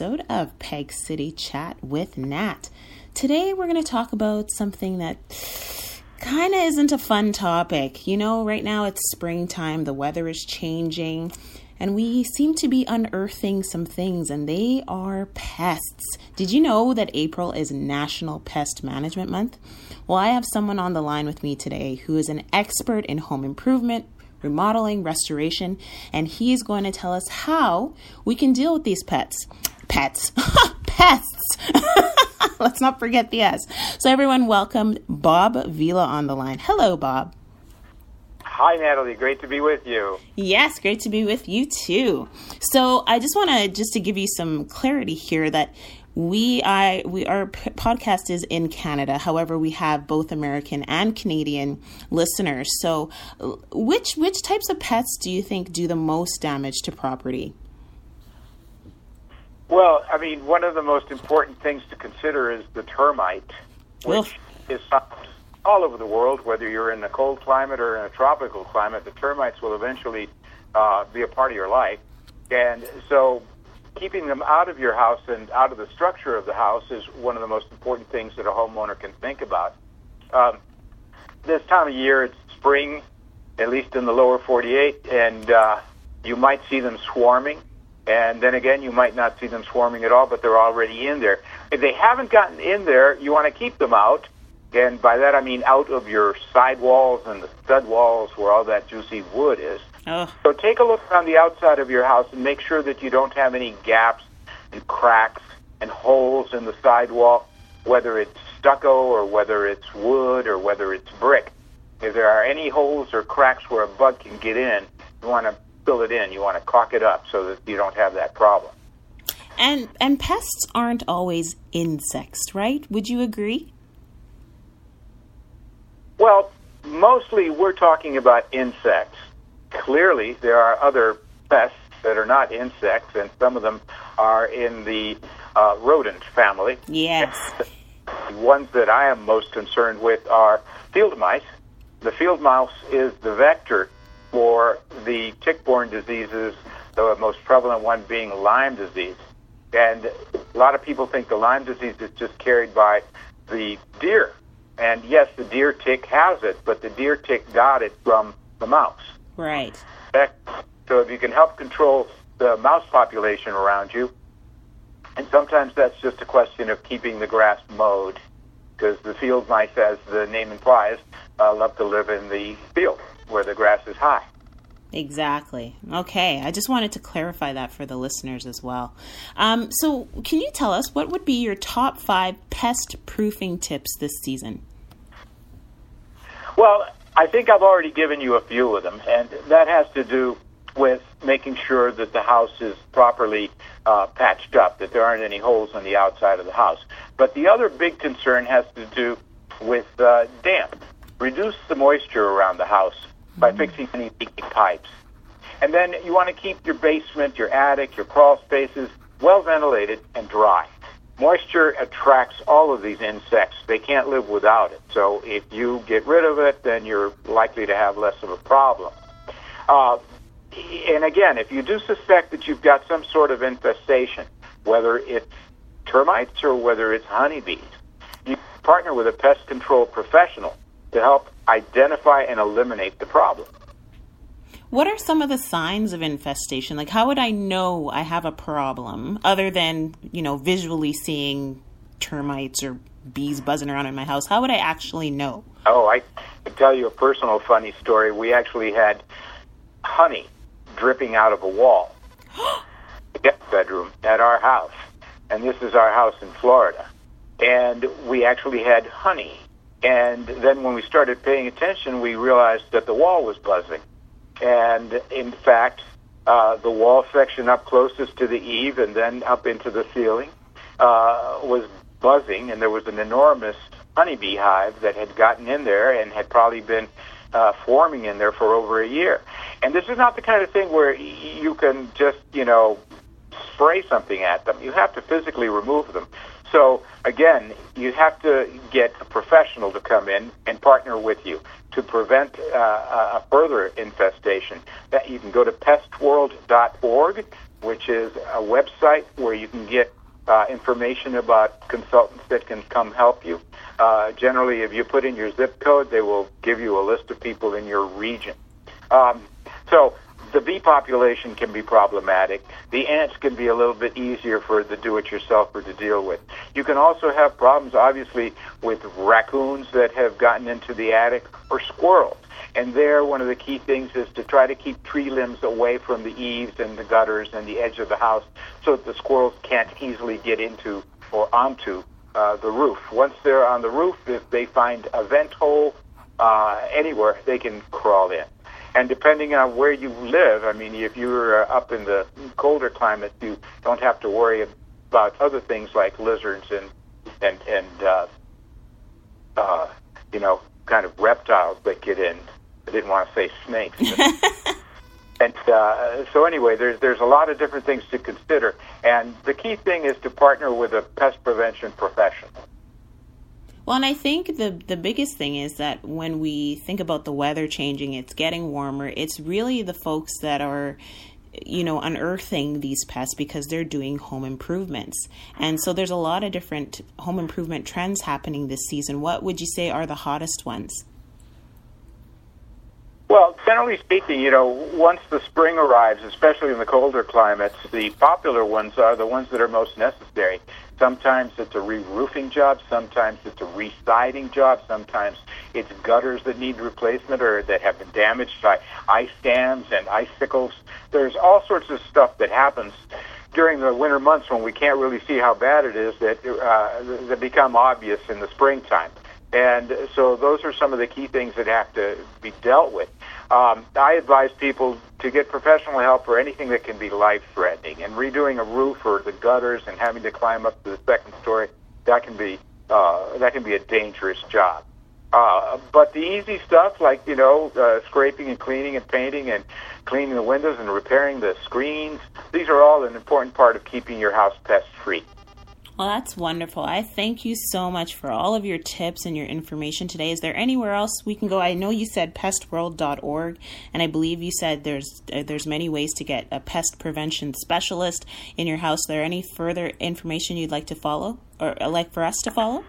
episode of Peg City Chat with Nat. Today we're going to talk about something that kind of isn't a fun topic. You know, right now it's springtime, the weather is changing, and we seem to be unearthing some things, and they are pests. Did you know that April is National Pest Management Month? Well, I have someone on the line with me today who is an expert in home improvement, remodeling, restoration, and he's going to tell us how we can deal with these pets. Pets. Pests. Let's not forget the S. So, everyone, welcome Bob Vila on the line. Hello, Bob. Hi, Natalie. Great to be with you. Yes, great to be with you too. So, I just want to just to give you some clarity here that we I we our podcast is in Canada. However, we have both American and Canadian listeners. So, which which types of pets do you think do the most damage to property? Well, I mean, one of the most important things to consider is the termite, which Oof. is found all over the world. Whether you're in a cold climate or in a tropical climate, the termites will eventually uh, be a part of your life. And so, keeping them out of your house and out of the structure of the house is one of the most important things that a homeowner can think about. Um, this time of year, it's spring, at least in the lower 48, and uh, you might see them swarming. And then again, you might not see them swarming at all, but they're already in there. If they haven't gotten in there, you want to keep them out. And by that I mean out of your side walls and the stud walls where all that juicy wood is. Oh. So take a look around the outside of your house and make sure that you don't have any gaps and cracks and holes in the sidewall, whether it's stucco or whether it's wood or whether it's brick. If there are any holes or cracks where a bug can get in, you want to fill it in. You want to caulk it up so that you don't have that problem. And and pests aren't always insects, right? Would you agree? Well, mostly we're talking about insects clearly there are other pests that are not insects, and some of them are in the uh, rodent family. Yes. The ones that I am most concerned with are field mice. The field mouse is the vector for the tick-borne diseases, the most prevalent one being Lyme disease. And a lot of people think the Lyme disease is just carried by the deer. And yes, the deer tick has it, but the deer tick got it from the mouse. Right. So if you can help control the mouse population around you, and sometimes that's just a question of keeping the grass mowed, because the field mice, as the name implies, uh, love to live in the field where the grass is high. Exactly. Okay. I just wanted to clarify that for the listeners as well. Um, so, can you tell us what would be your top five pest proofing tips this season? Well, I think I've already given you a few of them, and that has to do with making sure that the house is properly uh, patched up, that there aren't any holes on the outside of the house. But the other big concern has to do with uh, damp. Reduce the moisture around the house by fixing any leaking pipes. And then you want to keep your basement, your attic, your crawl spaces well ventilated and dry moisture attracts all of these insects. They can't live without it. So if you get rid of it, then you're likely to have less of a problem. Uh, and again, if you do suspect that you've got some sort of infestation, whether it's termites or whether it's honeybees, you partner with a pest control professional to help identify and eliminate the problem. What are some of the signs of infestation? Like, how would I know I have a problem other than, you know, visually seeing termites or bees buzzing around in my house? How would I actually know? Oh, I can tell you a personal funny story. We actually had honey dripping out of a wall guest bedroom at our house. And this is our house in Florida. And we actually had honey. And then when we started paying attention, we realized that the wall was buzzing. And in fact, uh, the wall section up closest to the eave and then up into the ceiling uh, was buzzing, and there was an enormous honeybee hive that had gotten in there and had probably been uh, forming in there for over a year. And this is not the kind of thing where you can just, you know, spray something at them. You have to physically remove them. So again, you have to get a professional to come in and partner with you to prevent uh, a further infestation. That you can go to pestworld.org which is a website where you can get uh, information about consultants that can come help you. Uh, generally, if you put in your zip code, they will give you a list of people in your region. Um, so the bee population can be problematic. The ants can be a little bit easier for the do-it-yourselfer to deal with. You can also have problems, obviously, with raccoons that have gotten into the attic or squirrels. And there, one of the key things is to try to keep tree limbs away from the eaves and the gutters and the edge of the house so that the squirrels can't easily get into or onto uh, the roof. Once they're on the roof, if they find a vent hole uh, anywhere, they can crawl in. And depending on where you live, I mean, if you're uh, up in the colder climate, you don't have to worry about other things like lizards and and and uh, uh, you know, kind of reptiles that get in. I didn't want to say snakes. and uh, so anyway, there's there's a lot of different things to consider, and the key thing is to partner with a pest prevention professional. Well, and I think the the biggest thing is that when we think about the weather changing, it's getting warmer. It's really the folks that are you know unearthing these pests because they're doing home improvements. And so there's a lot of different home improvement trends happening this season. What would you say are the hottest ones well, generally speaking, you know, once the spring arrives, especially in the colder climates, the popular ones are the ones that are most necessary. Sometimes it's a re-roofing job, sometimes it's a re-siding job, sometimes it's gutters that need replacement or that have been damaged by ice dams and icicles. There's all sorts of stuff that happens during the winter months when we can't really see how bad it is that uh, that become obvious in the springtime. And so those are some of the key things that have to be dealt with. Um, I advise people to get professional help for anything that can be life-threatening. And redoing a roof or the gutters and having to climb up to the second story, that can be uh, that can be a dangerous job. Uh, but the easy stuff, like you know, uh, scraping and cleaning and painting and cleaning the windows and repairing the screens, these are all an important part of keeping your house pest-free. Well, that's wonderful. I thank you so much for all of your tips and your information today. Is there anywhere else we can go? I know you said pestworld.org, and I believe you said there's uh, there's many ways to get a pest prevention specialist in your house. Is there any further information you'd like to follow or uh, like for us to follow?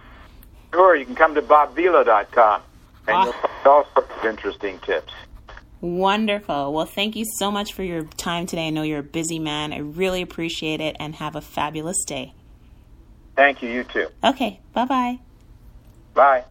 Sure, you can come to bobvila.com and ah. you'll find all sorts of interesting tips. Wonderful. Well, thank you so much for your time today. I know you're a busy man. I really appreciate it and have a fabulous day. Thank you. You too. Okay. Bye-bye. Bye.